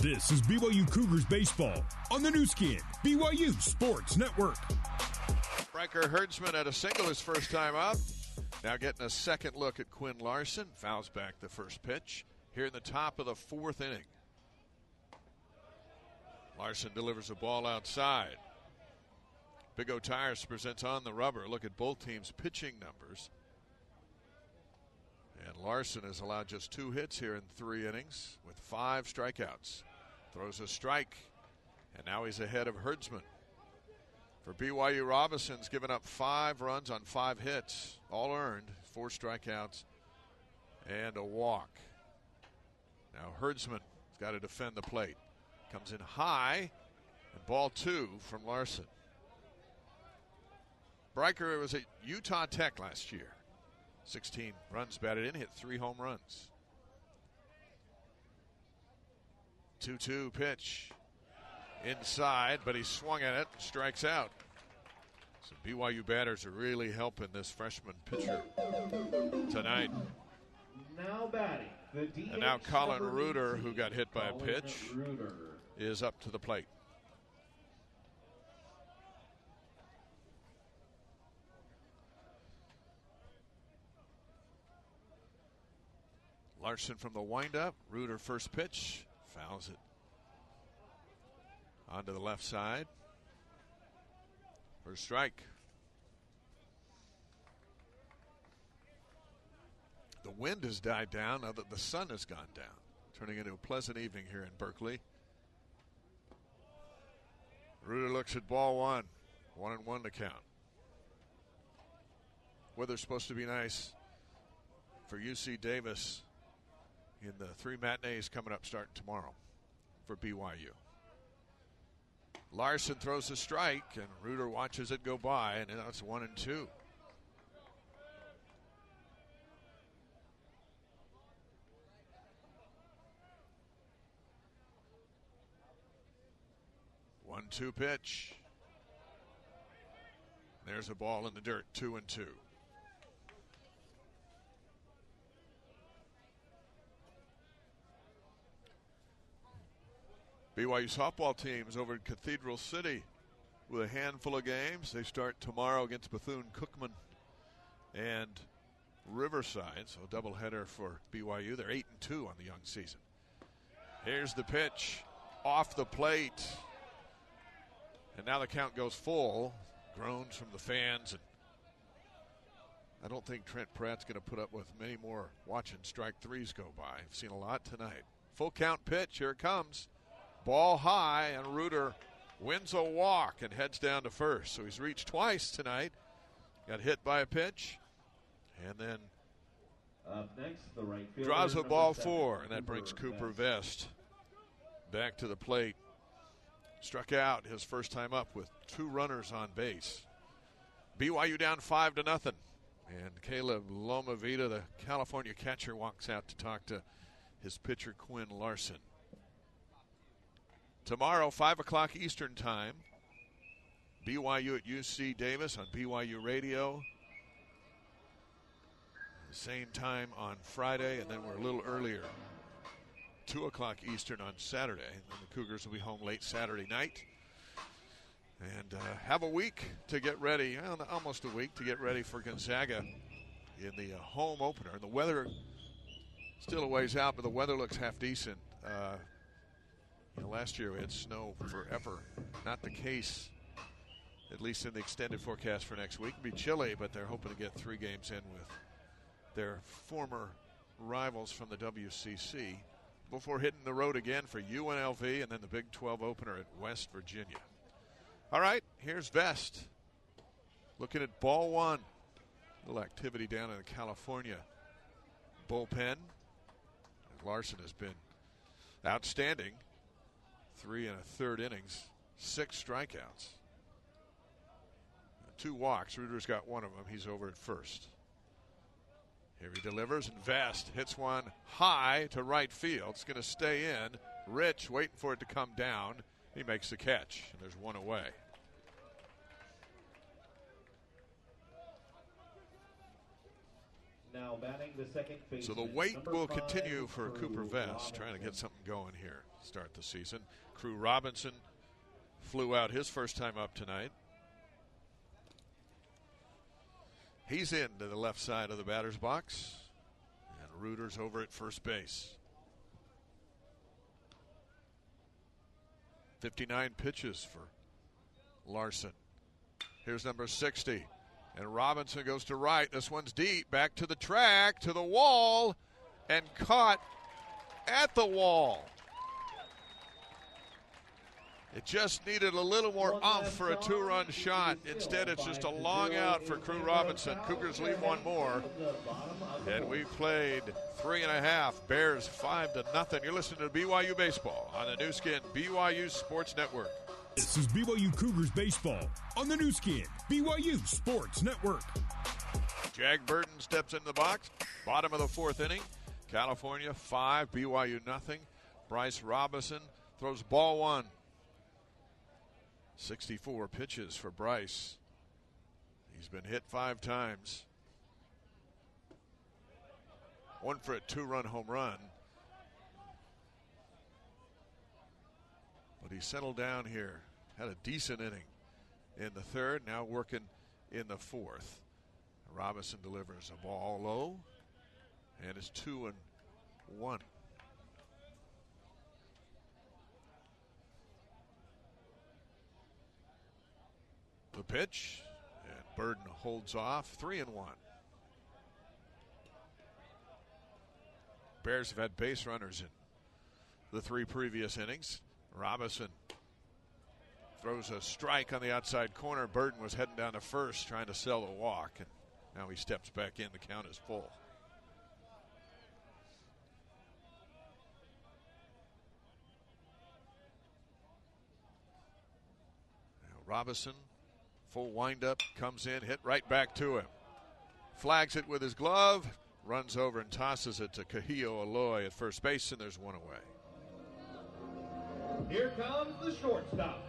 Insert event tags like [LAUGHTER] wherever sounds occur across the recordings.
This is BYU Cougars baseball on the Nu Skin, BYU Sports Network. Riker Herdsman at a single his first time up. Now getting a second look at Quinn Larson. Fouls back the first pitch here in the top of the fourth inning. Larson delivers a ball outside. Big O Tires presents on the rubber. Look at both teams' pitching numbers. And Larson has allowed just two hits here in three innings with five strikeouts. Throws a strike, and now he's ahead of Herdsman. For BYU, Robinson's given up five runs on five hits, all earned, four strikeouts, and a walk. Now Herdsman has got to defend the plate. Comes in high, and ball two from Larson. Bryker was at Utah Tech last year. 16 runs batted in, hit three home runs. 2 2 pitch inside, but he swung at it, strikes out. So BYU batters are really helping this freshman pitcher tonight. Now batting, the And now Colin Reuter, who got hit by a pitch, is up to the plate. Larson from the windup. Reuter first pitch. Fouls it. Onto the left side. First strike. The wind has died down now that the sun has gone down, turning into a pleasant evening here in Berkeley. Reuter looks at ball one. One and one to count. Weather's supposed to be nice for UC Davis in the three matinees coming up starting tomorrow for BYU. Larson throws a strike, and Reuter watches it go by, and it's one and two. One two pitch. There's a ball in the dirt, two and two. BYU softball teams over in Cathedral City with a handful of games. They start tomorrow against Bethune Cookman and Riverside, so a doubleheader for BYU. They're eight and two on the young season. Here's the pitch off the plate, and now the count goes full. Groans from the fans, and I don't think Trent Pratt's going to put up with many more watching strike threes go by. I've seen a lot tonight. Full count pitch. Here it comes. Ball high, and Reuter wins a walk and heads down to first. So he's reached twice tonight. Got hit by a pitch, and then Up next, the right fielder, draws a ball seven, four, and that brings Cooper Vest back to the plate. Struck out his first time up with two runners on base. BYU down five to nothing. And Caleb Lomavita, the California catcher, walks out to talk to his pitcher Quinn Larson. Tomorrow, 5 o'clock Eastern Time, BYU at UC Davis on BYU Radio. Same time on Friday, and then we're a little earlier. 2 o'clock Eastern on Saturday. And the Cougars will be home late Saturday night. And uh, have a week to get ready, well, almost a week to get ready for Gonzaga in the uh, home opener. And the weather still a ways out, but the weather looks half decent. Uh, you know, last year we had snow forever. Not the case, at least in the extended forecast for next week. It'll be chilly, but they're hoping to get three games in with their former rivals from the WCC before hitting the road again for UNLV and then the Big 12 opener at West Virginia. All right, here's Vest. Looking at ball one. little activity down in the California bullpen. Larson has been outstanding. Three and a third innings, six strikeouts, two walks. Reuter's got one of them. He's over at first. Here he delivers, and Vest hits one high to right field. It's going to stay in. Rich waiting for it to come down. He makes the catch, and there's one away. Now batting the second So the wait will continue for Cooper Vest, trying to get something going here. Start the season. Crew Robinson flew out his first time up tonight. He's into the left side of the batter's box, and Reuter's over at first base. 59 pitches for Larson. Here's number 60. And Robinson goes to right. This one's deep. Back to the track, to the wall, and caught at the wall. It just needed a little more One umph for a two run shot. Instead, it's just a long out for Crew Robinson. Cougars leave one more. The bottom of the And we played three and a half. Bears five to nothing. You're listening to BYU Baseball on the Nu Skin BYU Sports Network. This is BYU Cougars baseball on the Nu Skin, BYU Sports Network. Jag Burton steps into the box. Bottom of the fourth inning. California five, BYU nothing. Bryce Robinson throws ball one. 64 pitches for Bryce. He's been hit five times. One for a two run home run. But he settled down here. Had a decent inning in the third, now working in the fourth. Robinson delivers a ball low, and it's two and one. The pitch, and Burton holds off, three and one. Bears have had base runners in the three previous innings. Robinson throws a strike on the outside corner. Burton was heading down to first, trying to sell the walk, and now he steps back in. The count is full. Now Robinson, full windup, comes in, hit right back to him. Flags it with his glove, runs over and tosses it to Kahio Aloy at first base, and there's one away. Here comes the shortstop,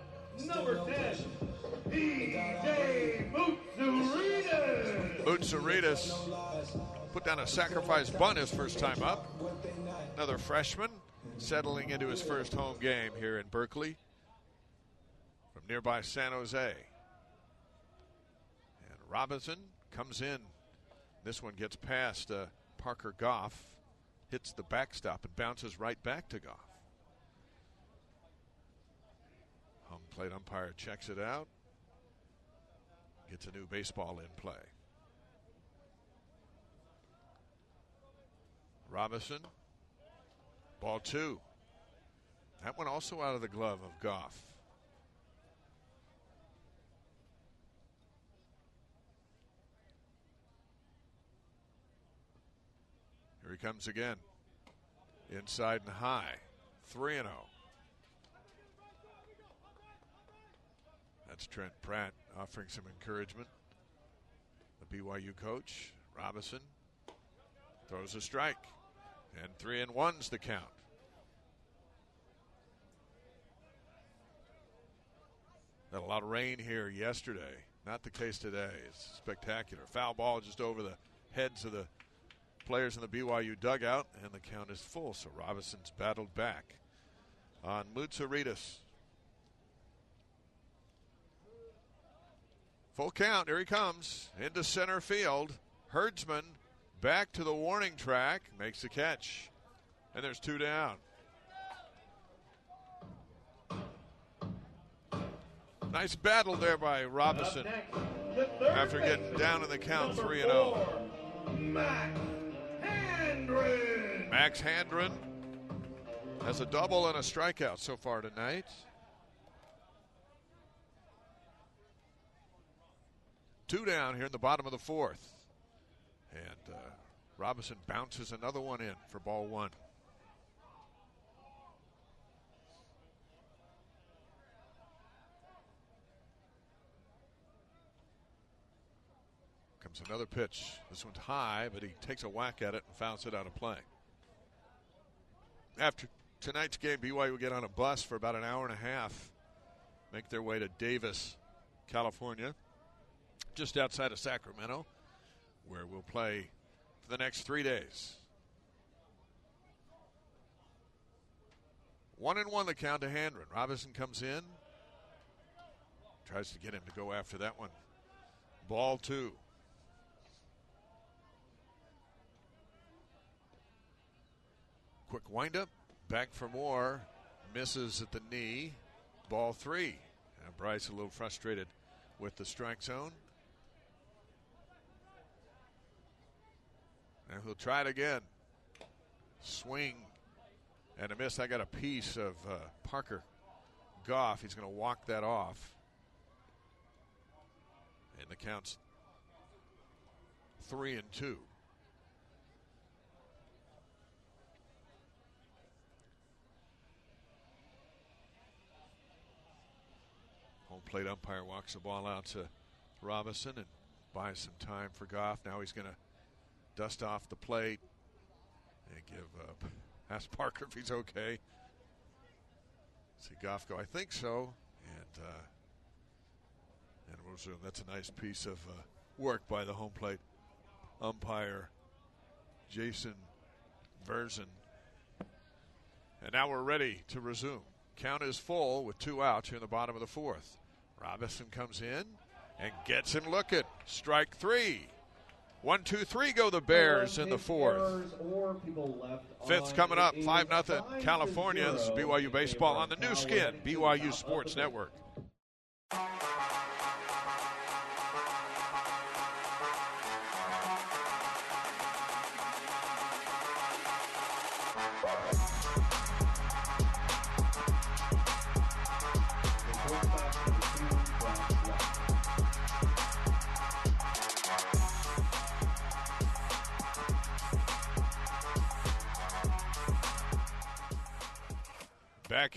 number 10, DJ Mutsuritas. Utsaritas put down a sacrifice bunt his first time up. Another freshman settling into his first home game here in Berkeley from nearby San Jose. And Robinson comes in. This one gets past uh, Parker Goff, hits the backstop, and bounces right back to Goff. Home plate umpire checks it out, gets a new baseball in play. Robinson, ball two. That one also out of the glove of Goff. Here he comes again. Inside and high. 3 and 0. That's Trent Pratt offering some encouragement. The BYU coach, Robinson, throws a strike. And 3 and 1's the count. Had a lot of rain here yesterday. Not the case today. It's spectacular. Foul ball just over the heads of the players in the BYU dugout, and the count is full. So Robinson's battled back on Mutsaritas. Full count. Here he comes into center field. Herdsman back to the warning track, makes the catch, and there's two down. Nice battle there by Robinson. After getting down in the count, 3 and oh. 4, Max Handren. Max Handren has a double and a strikeout so far tonight. Two down here in the bottom of the fourth. And uh, Robinson bounces another one in for ball one. Comes another pitch. This one's high, but he takes a whack at it and fouls it out of play. After tonight's game, BYU will get on a bus for about an hour and a half, make their way to Davis, California, just outside of Sacramento, where we'll play for the next three days. One and one the count to Handren. Robinson comes in, tries to get him to go after that one. Ball two. Quick windup, back for more, misses at the knee. Ball three. And Bryce a little frustrated with the strike zone. And he'll try it again. Swing and a miss. I got a piece of uh, Parker Goff. He's going to walk that off. And the count's three and two. Home plate umpire walks the ball out to Robinson and buys some time for Goff. Now he's going to dust off the plate and give up. [LAUGHS] Ask Parker if he's okay. See Goff go, I think so. And uh, and we'll resume. That's a nice piece of uh, work by the home plate umpire, Jason Verzen. And now we're ready to resume. Count is full with two outs here in the bottom of the fourth. Robinson comes in and gets him looking. Strike three. One, two, three go the Bears in the fourth. Fifth coming up, 5 nothing California. This is BYU Baseball on the Nu Skin, BYU Sports Network.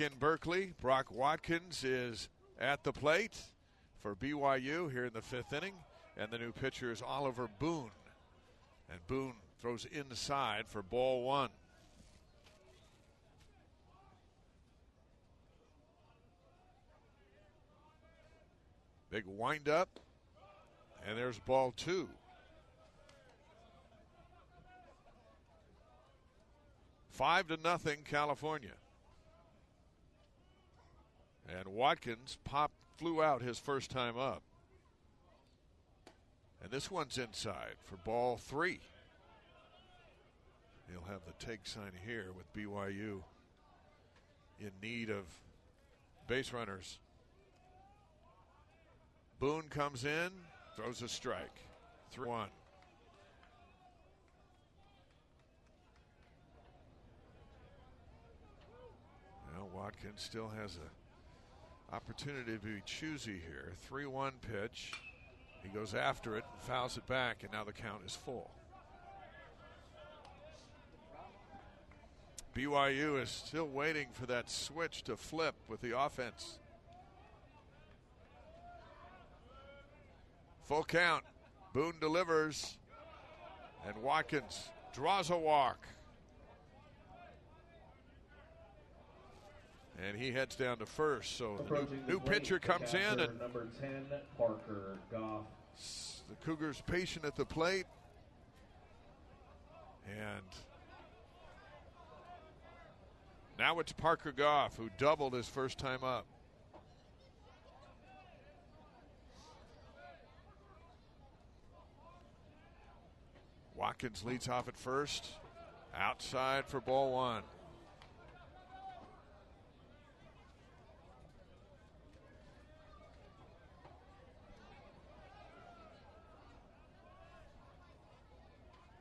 In Berkeley, Brock Watkins is at the plate for BYU here in the fifth inning. And the new pitcher is Oliver Boone. And Boone throws inside for ball one. Big windup. And there's ball two. Five to nothing, California. And Watkins pop flew out his first time up. And this one's inside for ball three. He'll have the take sign here with BYU in need of base runners. Boone comes in, throws a strike. 3 1. Now Watkins still has a opportunity to be choosy here. 3 1 pitch. He goes after it, and fouls it back, and now the count is full. BYU is still waiting for that switch to flip with the offense. Full count. Boone delivers, and Watkins draws a walk. And he heads down to first. So the new, new pitcher comes in, and number 10, Parker Goff. the Cougars patient at the plate. And now it's Parker Goff, who doubled his first time up. Watkins leads off at first. Outside for ball one.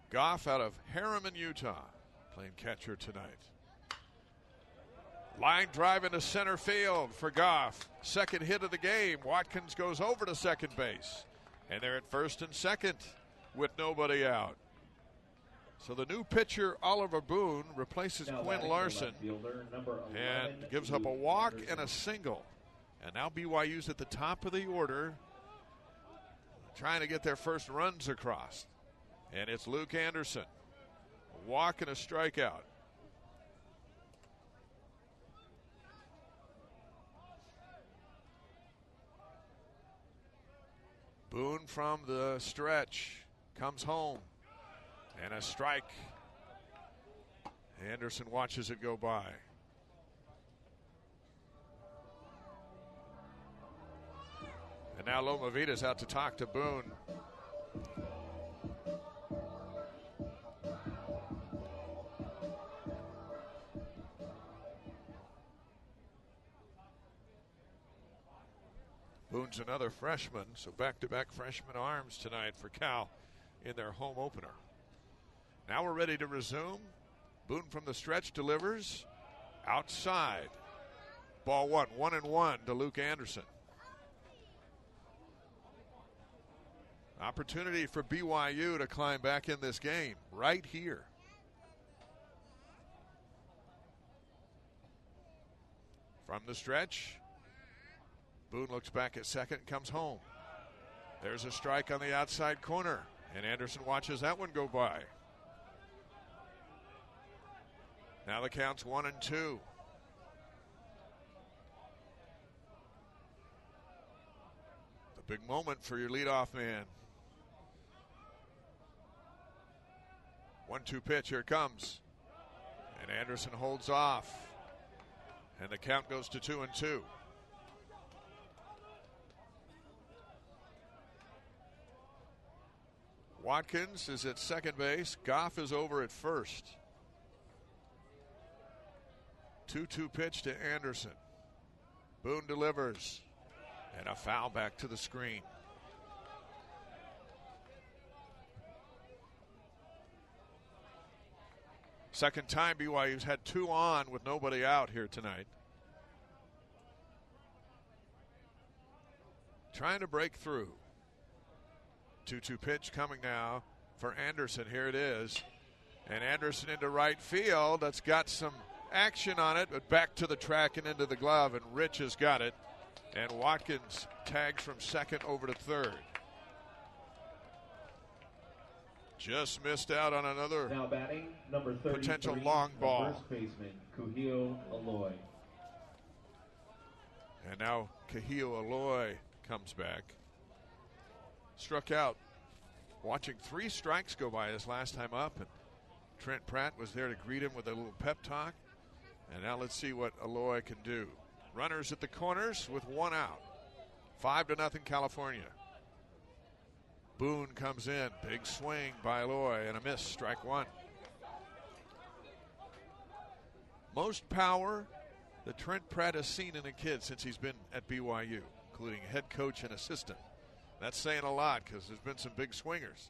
Goff out of Harriman, Utah, playing catcher tonight. Line drive into center field for Goff. Second hit of the game. Watkins goes over to second base. And they're at first and second with nobody out. So the new pitcher, Oliver Boone, replaces Now Quinn Larson fielder, 11, and gives up a walk Anderson. and a single. And now BYU's at the top of the order, trying to get their first runs across. And it's Luke Anderson. A walk and a strikeout. Boone from the stretch comes home And a strike. Anderson watches it go by. And now Lomavita's out to talk to Boone. Boone's another freshman, so back to back freshman arms tonight for Cal in their home opener. Now we're ready to resume. Boone from the stretch delivers outside. Ball one, one and one to Luke Anderson. Opportunity for BYU to climb back in this game right here. From the stretch, Boone looks back at second, comes home. There's a strike on the outside corner, and Anderson watches that one go by. Now the count's one and two. The big moment for your leadoff man. One two pitch, here comes. And Anderson holds off. And the count goes to two and two. Watkins is at second base. Goff is over at first. 2 2 pitch to Anderson. Boone delivers. And a foul back to the screen. Second time BYU's had two on with nobody out here tonight. Trying to break through. 2 2 pitch coming now for Anderson. Here it is. And Anderson into right field. That's got some action on it, but back to the track and into the glove. And Rich has got it. And Watkins tags from second over to third. Just missed out on another Now batting, number 33, Potential long ball. First baseman. And now Kahio Aloy comes back. Struck out. Watching three strikes go by his last time up, and Trent Pratt was there to greet him with a little pep talk. And now let's see what Aloy can do. Runners at the corners with one out. Five to nothing, California. Boone comes in. Big swing by Aloy and a miss. Strike one. Most power that Trent Pratt has seen in a kid since he's been at BYU, including head coach and assistant. That's saying a lot because there's been some big swingers.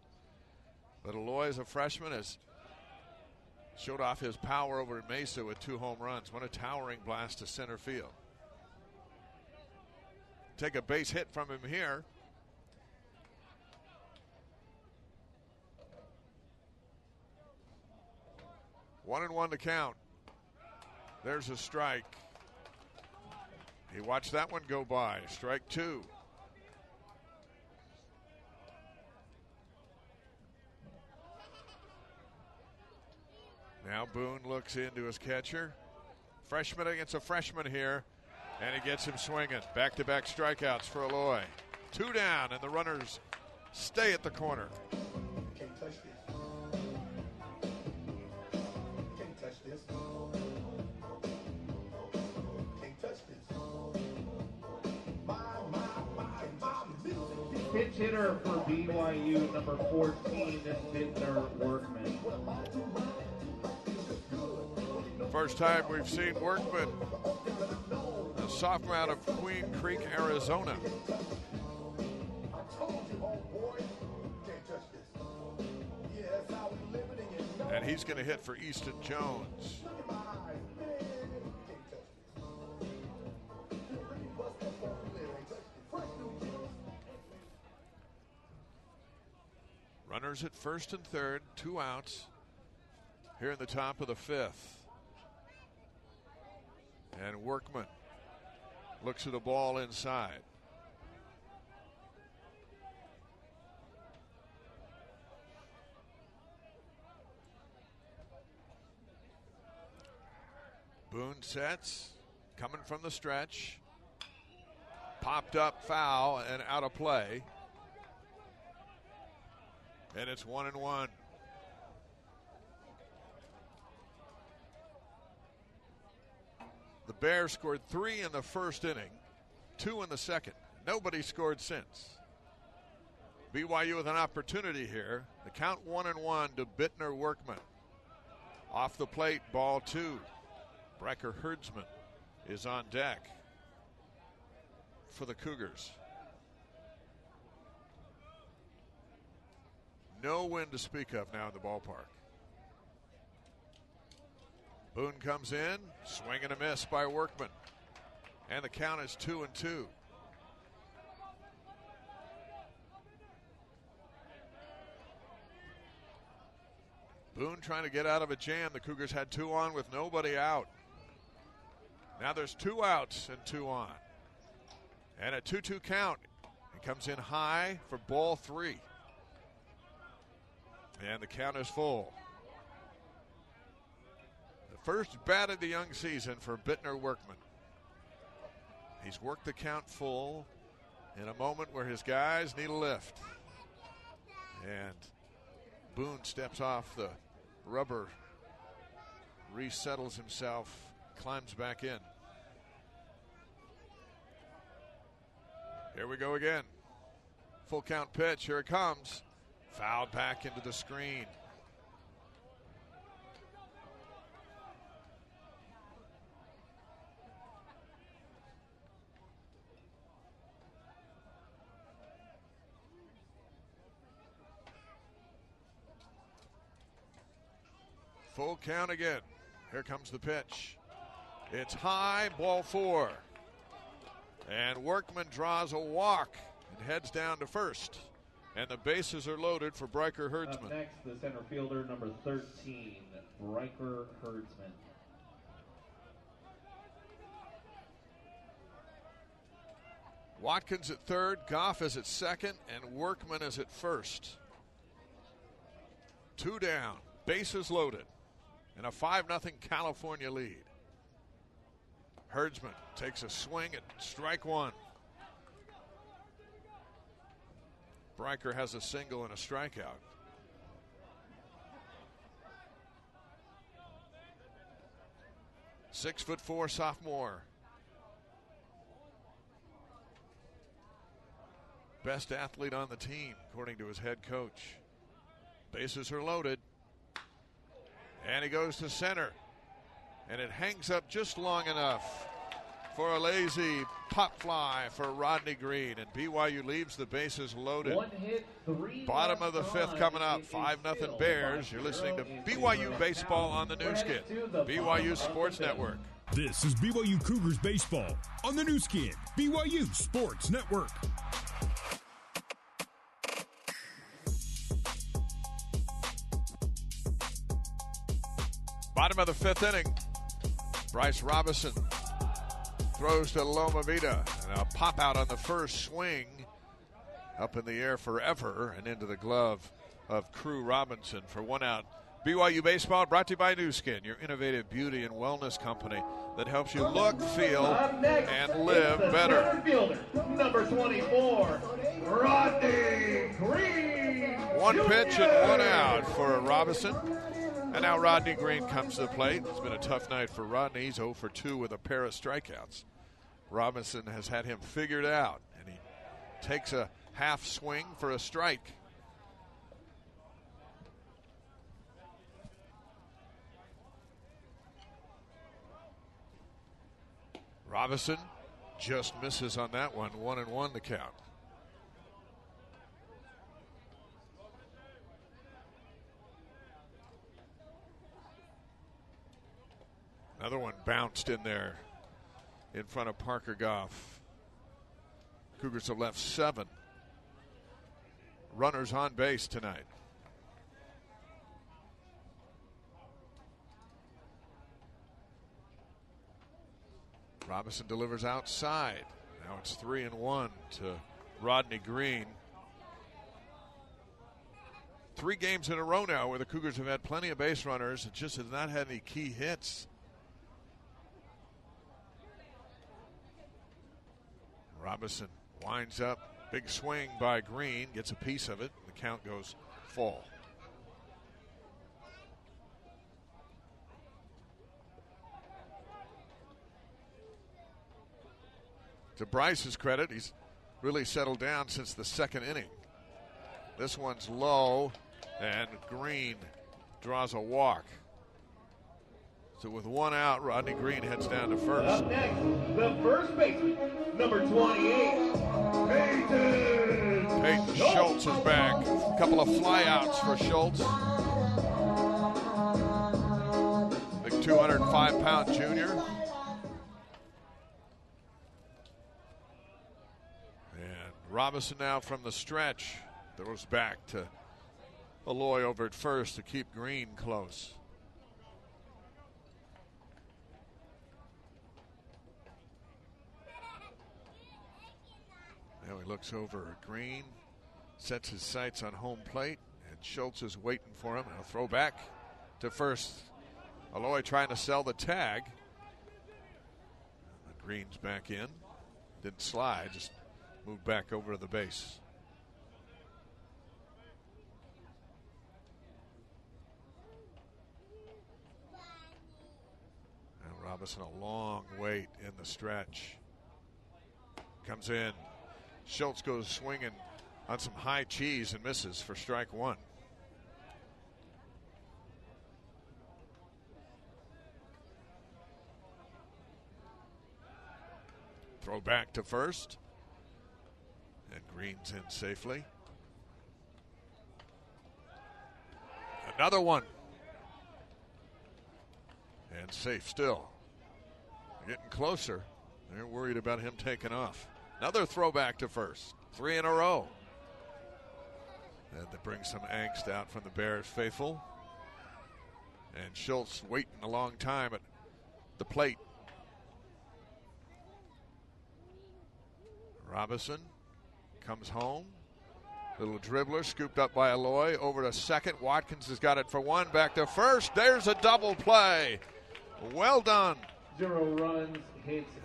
But Aloy, a freshman, has showed off his power over at Mesa with two home runs. What a towering blast to center field. Take a base hit from him here. One and one to count. There's a strike. He watched that one go by. Strike two. Now Boone looks into his catcher. Freshman against a freshman here, and he gets him swinging. Back to back strikeouts for Aloy. Two down, and the runners stay at the corner. Can't touch this. Can't touch this. Can't touch this. My, my, my, my music. Pitch hitter for BYU, number 14, Bittner Workman. First time we've seen Workman, a sophomore out of Queen Creek, Arizona. And he's going to hit for Easton Jones. Runners at first and third, two outs here in the top of the fifth. And Workman looks at the ball inside. Boone sets, coming from the stretch. Popped up foul and out of play. And it's one and one. Bears scored three in the first inning, two in the second. Nobody scored since. BYU with an opportunity here. The count one and one to Bittner Workman. Off the plate, ball two. Bryker Herdsman is on deck for the Cougars. No wind to speak of now in the ballpark. Boone comes in, swing and a miss by Workman. And the count is two and two. Boone trying to get out of a jam. The Cougars had two on with nobody out. Now there's two outs and two on. And a 2 2 count. He comes in high for ball three. And the count is full. First bat of the young season for Bittner Workman. He's worked the count full in a moment where his guys need a lift. And Boone steps off the rubber, resettles himself, climbs back in. Here we go again. Full count pitch. Here it comes. Fouled back into the screen. Full count again. Here comes the pitch. It's high, ball four. And Workman draws a walk and heads down to first. And the bases are loaded for Bryker Up Herdsman. next, the center fielder, number 13, Riker Herdsman. Watkins at third, Goff is at second, and Workman is at first. Two down, bases loaded, and a 5 0 California lead. Herdsman takes a swing at strike one. Bryker has a single and a strikeout. Six foot four sophomore. Best athlete on the team, according to his head coach. Bases are loaded. And he goes to center. And it hangs up just long enough for a lazy pop fly for Rodney Green. And BYU leaves the bases loaded. One hit, three Bottom of the left fifth coming up. 5 nothing Bears. You're listening to BYU Baseball on the We're Nu Skin. the BYU Sports. Network. This is BYU Cougars baseball on the Nu Skin, BYU Sports Network. Bottom of the fifth inning. Bryce Robinson throws to Lomavita. And a pop out on the first swing. Up in the air forever and into the glove of Crew Robinson for one out. BYU Baseball brought to you by Nu Skin, your innovative beauty and wellness company that helps you look, feel, and live better. fielder, number 24, Rodney Green. One pitch and one out for Robinson. And now Rodney Green comes to the plate. It's been a tough night for Rodney. He's 0 for 2 with a pair of strikeouts. Robinson has had him figured out, and he takes a half swing for a strike. Robinson just misses on that one. One and one the count. Another one bounced in there in front of Parker Goff. Cougars have left seven runners on base tonight. Robinson delivers outside. Now it's three and one to Rodney Green. Three games in a row now where the Cougars have had plenty of base runners and just have not had any key hits. Robinson winds up. Big swing by Green, gets a piece of it. and The count goes full. To Bryce's credit, he's really settled down since the second inning. This one's low, and Green draws a walk. So with one out, Rodney Green heads down to first. Up next, the first baseman, number 28, Peyton. Peyton Schultz is back. A couple of flyouts for Schultz. Big 205 pound junior. And Robinson now from the stretch throws back to Aloy over at first to keep Green close. Now he looks over Green, sets his sights on home plate, and Schultz is waiting for him. He'll throw back to first. Aloy trying to sell the tag. Green's back in. Didn't slide, just moved back over to the base. Robinson a long wait in the stretch. Comes in. Schultz goes swinging on some high cheese and misses for strike one. Throw back to first. And Green's in safely. Another one. And safe still. Getting closer. They're worried about him taking off. Another throwback to first. Three in a row. That brings some angst out from the Bears faithful. And Schultz waiting a long time at the plate. Robinson comes home. Little dribbler scooped up by Aloy over to second. Watkins has got it for one. Back to first. There's a double play. Well done. Zero runs,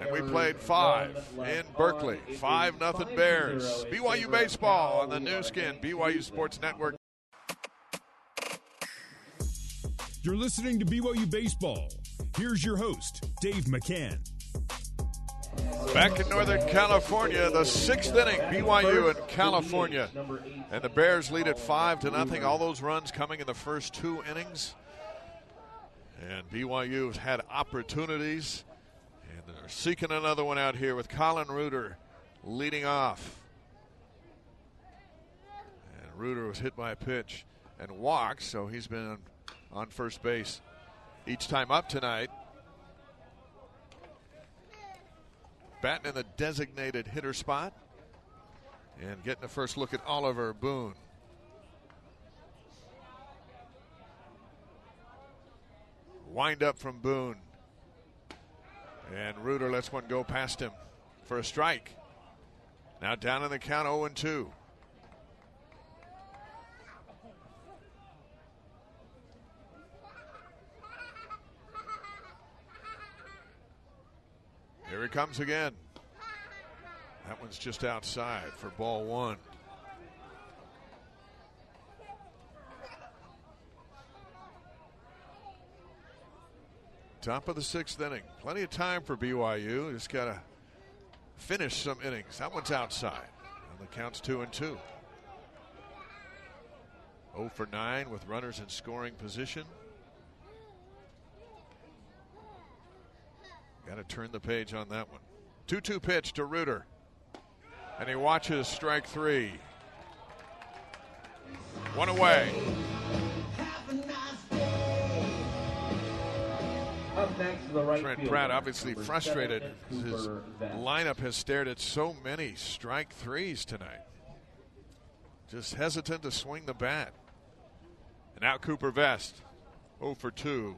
And we played five in Berkeley. Five nothing Bears. BYU baseball on the Cal. Nu Skin. BYU Sports Network. You're listening to BYU Baseball. Here's your host, Dave McCann. Back in Northern California, the sixth inning, BYU in California. And the Bears lead at five to nothing. All those runs coming in the first two innings. And BYU has had opportunities. They're seeking another one out here with Colin Reuter leading off. And Reuter was hit by a pitch and walked, so he's been on first base each time up tonight. batting in the designated hitter spot and getting a first look at Oliver Boone. Wind up from Boone. And Reuter lets one go past him for a strike. Now down in the count 0 and 2. Here he comes again. That one's just outside for ball one. Top of the sixth inning. Plenty of time for BYU. Just got to finish some innings. That one's outside. And the count's two and two. 0 for 9 with runners in scoring position. Got to turn the page on that one. 2 2 pitch to Reuter. And he watches strike three. One away. Right Trent fielder, Pratt obviously frustrated. His lineup has stared at so many strike threes tonight. Just hesitant to swing the bat. And now Cooper Vest. 0 for 2.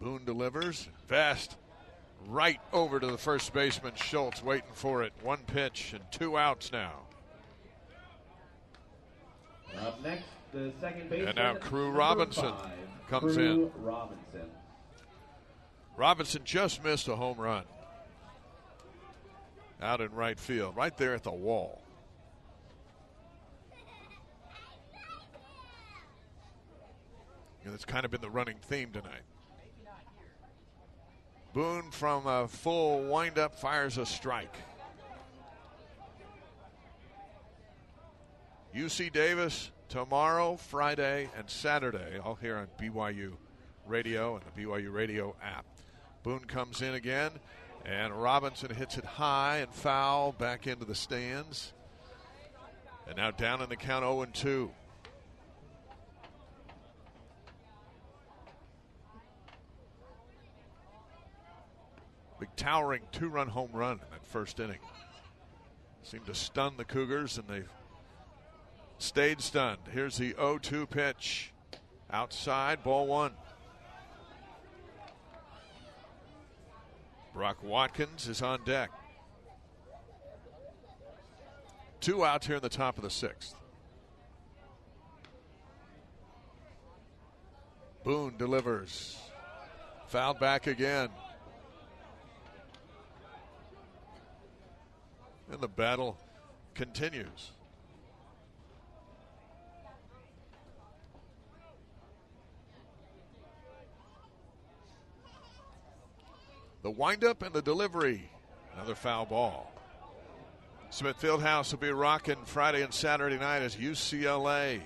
Boone delivers. Vest right over to the first baseman Schultz, waiting for it. One pitch and two outs now. Up next, the second baseman. And now Crew Robinson five, comes Crew in. Robinson. Robinson just missed a home run out in right field, right there at the wall. And it's kind of been the running theme tonight. Boone from a full windup fires a strike. UC Davis tomorrow, Friday, and Saturday, all here on BYU Radio and the BYU Radio app. Boone comes in again, and Robinson hits it high and foul back into the stands. And now down in the count 0 and 2. Big towering two run home run in that first inning. Seemed to stun the Cougars, and they stayed stunned. Here's the 0 2 pitch. Outside, ball one. Brock Watkins is on deck. Two outs here in the top of the sixth. Boone delivers. Fouled back again. And the battle continues. The windup and the delivery. Another foul ball. Smith Fieldhouse will be rocking Friday and Saturday night as UCLA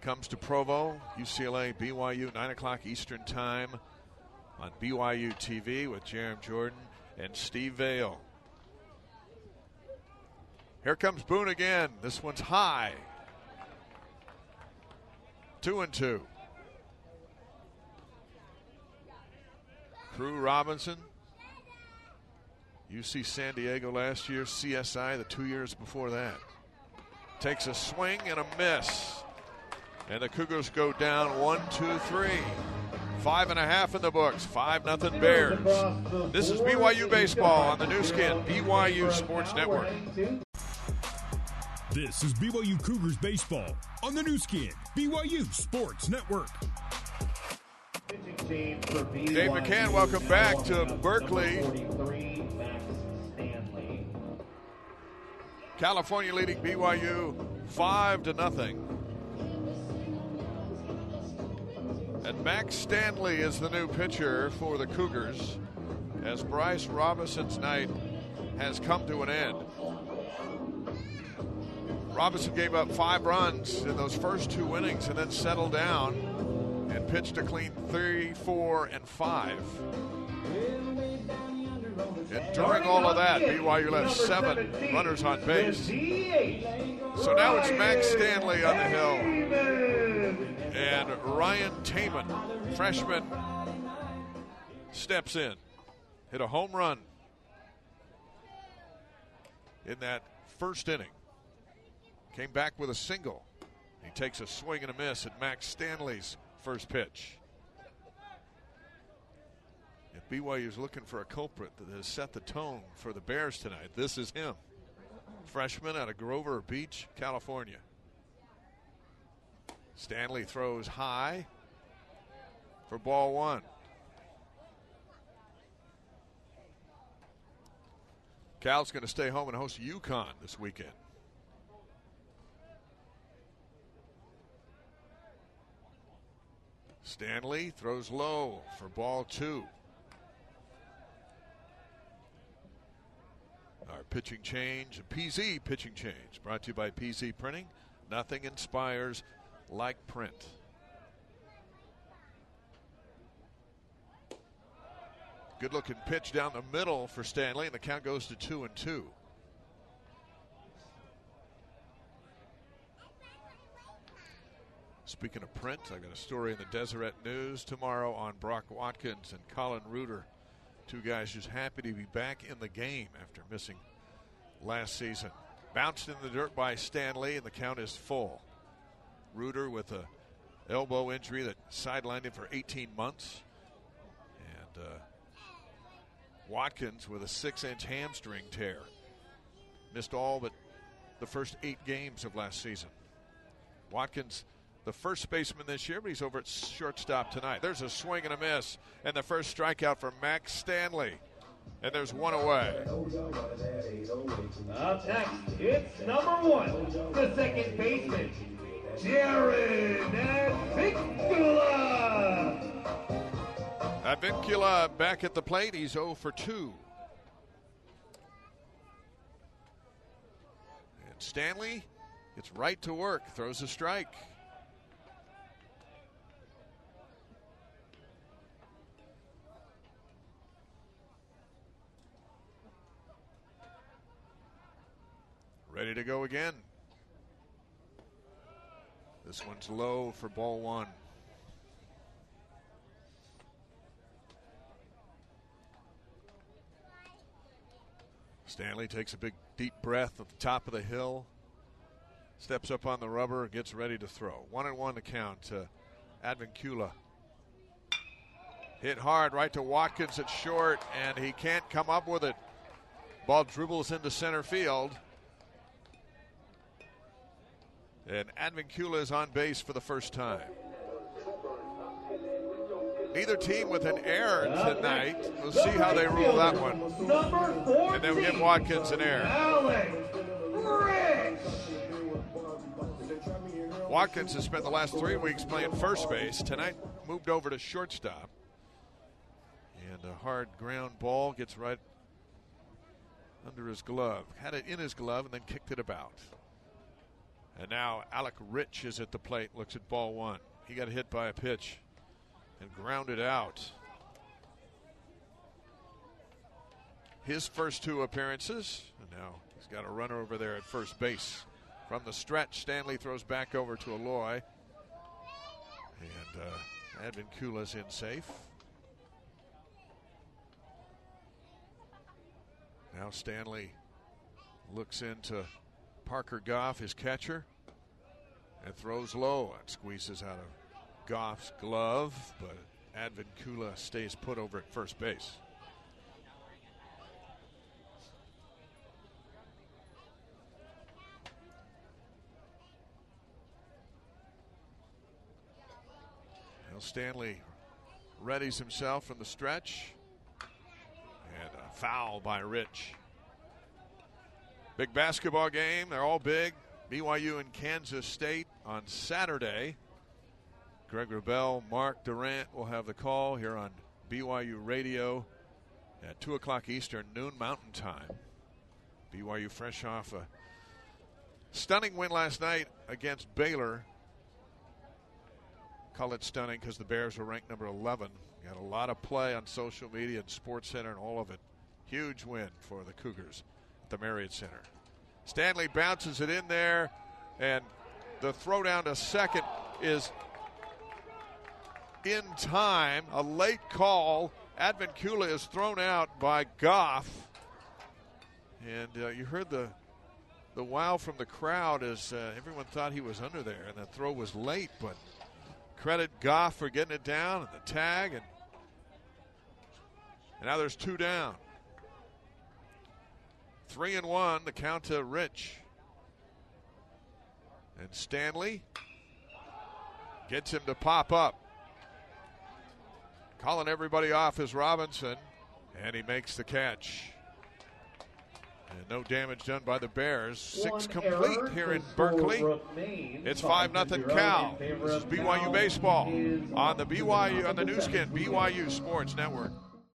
comes to Provo. UCLA, BYU, 9 o'clock Eastern Time on BYU TV with Jarom Jordan and Steve Vale. Here comes Boone again. This one's high. Two and two. Crew Robinson, UC San Diego last year, CSI the two years before that. Takes a swing and a miss. And the Cougars go down one, two, three. Five and a half in the books. Five nothing Bears. This is BYU baseball on the Nu Skin, BYU Sports Network. This is BYU Cougars baseball on the Nu Skin, BYU Sports Network. Dave McCann, welcome back to Berkeley. California leading BYU five to nothing. And Max Stanley is the new pitcher for the Cougars as Bryce Robinson's night has come to an end. Robinson gave up five runs in those first two innings and then settled down and pitched a clean three, four, and five. And during all of that, BYU left seven runners on base. So now it's Max Stanley on the hill. And Ryan Taman, freshman, steps in. Hit a home run in that first inning. Came back with a single. He takes a swing and a miss at Max Stanley's first pitch. If BYU is looking for a culprit that has set the tone for the Bears tonight, this is him. Freshman out of Grover Beach, California. Stanley throws high for ball one. Cal's going to stay home and host UConn this weekend. Stanley throws low for ball two. Our pitching change, PZ pitching change, brought to you by PZ Printing. Nothing inspires like print. Good looking pitch down the middle for Stanley, and the count goes to two and two. Speaking of print, I got a story in the Deseret News tomorrow on Brock Watkins and Colin Reuter. Two guys just happy to be back in the game after missing last season. Bounced in the dirt by Stanley, and the count is full. Reuter with a elbow injury that sidelined him for 18 months. And uh, Watkins with a six inch hamstring tear. Missed all but the first eight games of last season. Watkins, the first baseman this year, but he's over at shortstop tonight. There's a swing and a miss, and the first strikeout for Max Stanley. And there's one away. Up next, it's number one, the second baseman, Jared Advincula. Advincula back at the plate. He's 0 for 2. And Stanley gets right to work, throws a strike. To go again. This one's low for ball one. Stanley takes a big deep breath at the top of the hill, steps up on the rubber, gets ready to throw. One and one to count uh, to Advincula. Hit hard right to Watkins at short, and he can't come up with it. Ball dribbles into center field. And Advincula is on base for the first time. Neither team with an error tonight. We'll see how they rule that one. And then we give Watkins an error. Watkins has spent the last three weeks playing first base. Tonight moved over to shortstop. And a hard ground ball gets right under his glove. Had it in his glove and then kicked it about. And now Alec Rich is at the plate, looks at ball one. He got hit by a pitch and grounded out. His first two appearances, and now he's got a runner over there at first base. From the stretch, Stanley throws back over to Aloy. And uh, Advincula's in safe. Now Stanley looks into Parker Goff, his catcher, and throws low and squeezes out of Goff's glove, but Advincula stays put over at first base. Now Stanley readies himself from the stretch. And a foul by Rich. Big basketball game. They're all big. BYU and Kansas State on Saturday. Greg Wrubell, Mark Durant will have the call here on BYU Radio at 2 o'clock Eastern, noon Mountain Time. BYU fresh off a stunning win last night against Baylor. Call it stunning because the Bears were ranked number 11. Got a lot of play on social media and Sports Center and all of it. Huge win for the Cougars the Marriott Center. Stanley bounces it in there, and the throw down to second is in time. A late call. Advincula is thrown out by Goff. And uh, you heard the the wow from the crowd as uh, everyone thought he was under there, and the throw was late. But credit Goff for getting it down and the tag, and, and now there's two down. Three and one, the count to Rich. And Stanley gets him to pop up. Calling everybody off is Robinson, and he makes the catch. And no damage done by the Bears. Six One complete here in Berkeley. It's five nothing Cal. This is BYU baseball on the BYU on the number Nu Skin. BYU Sports Network.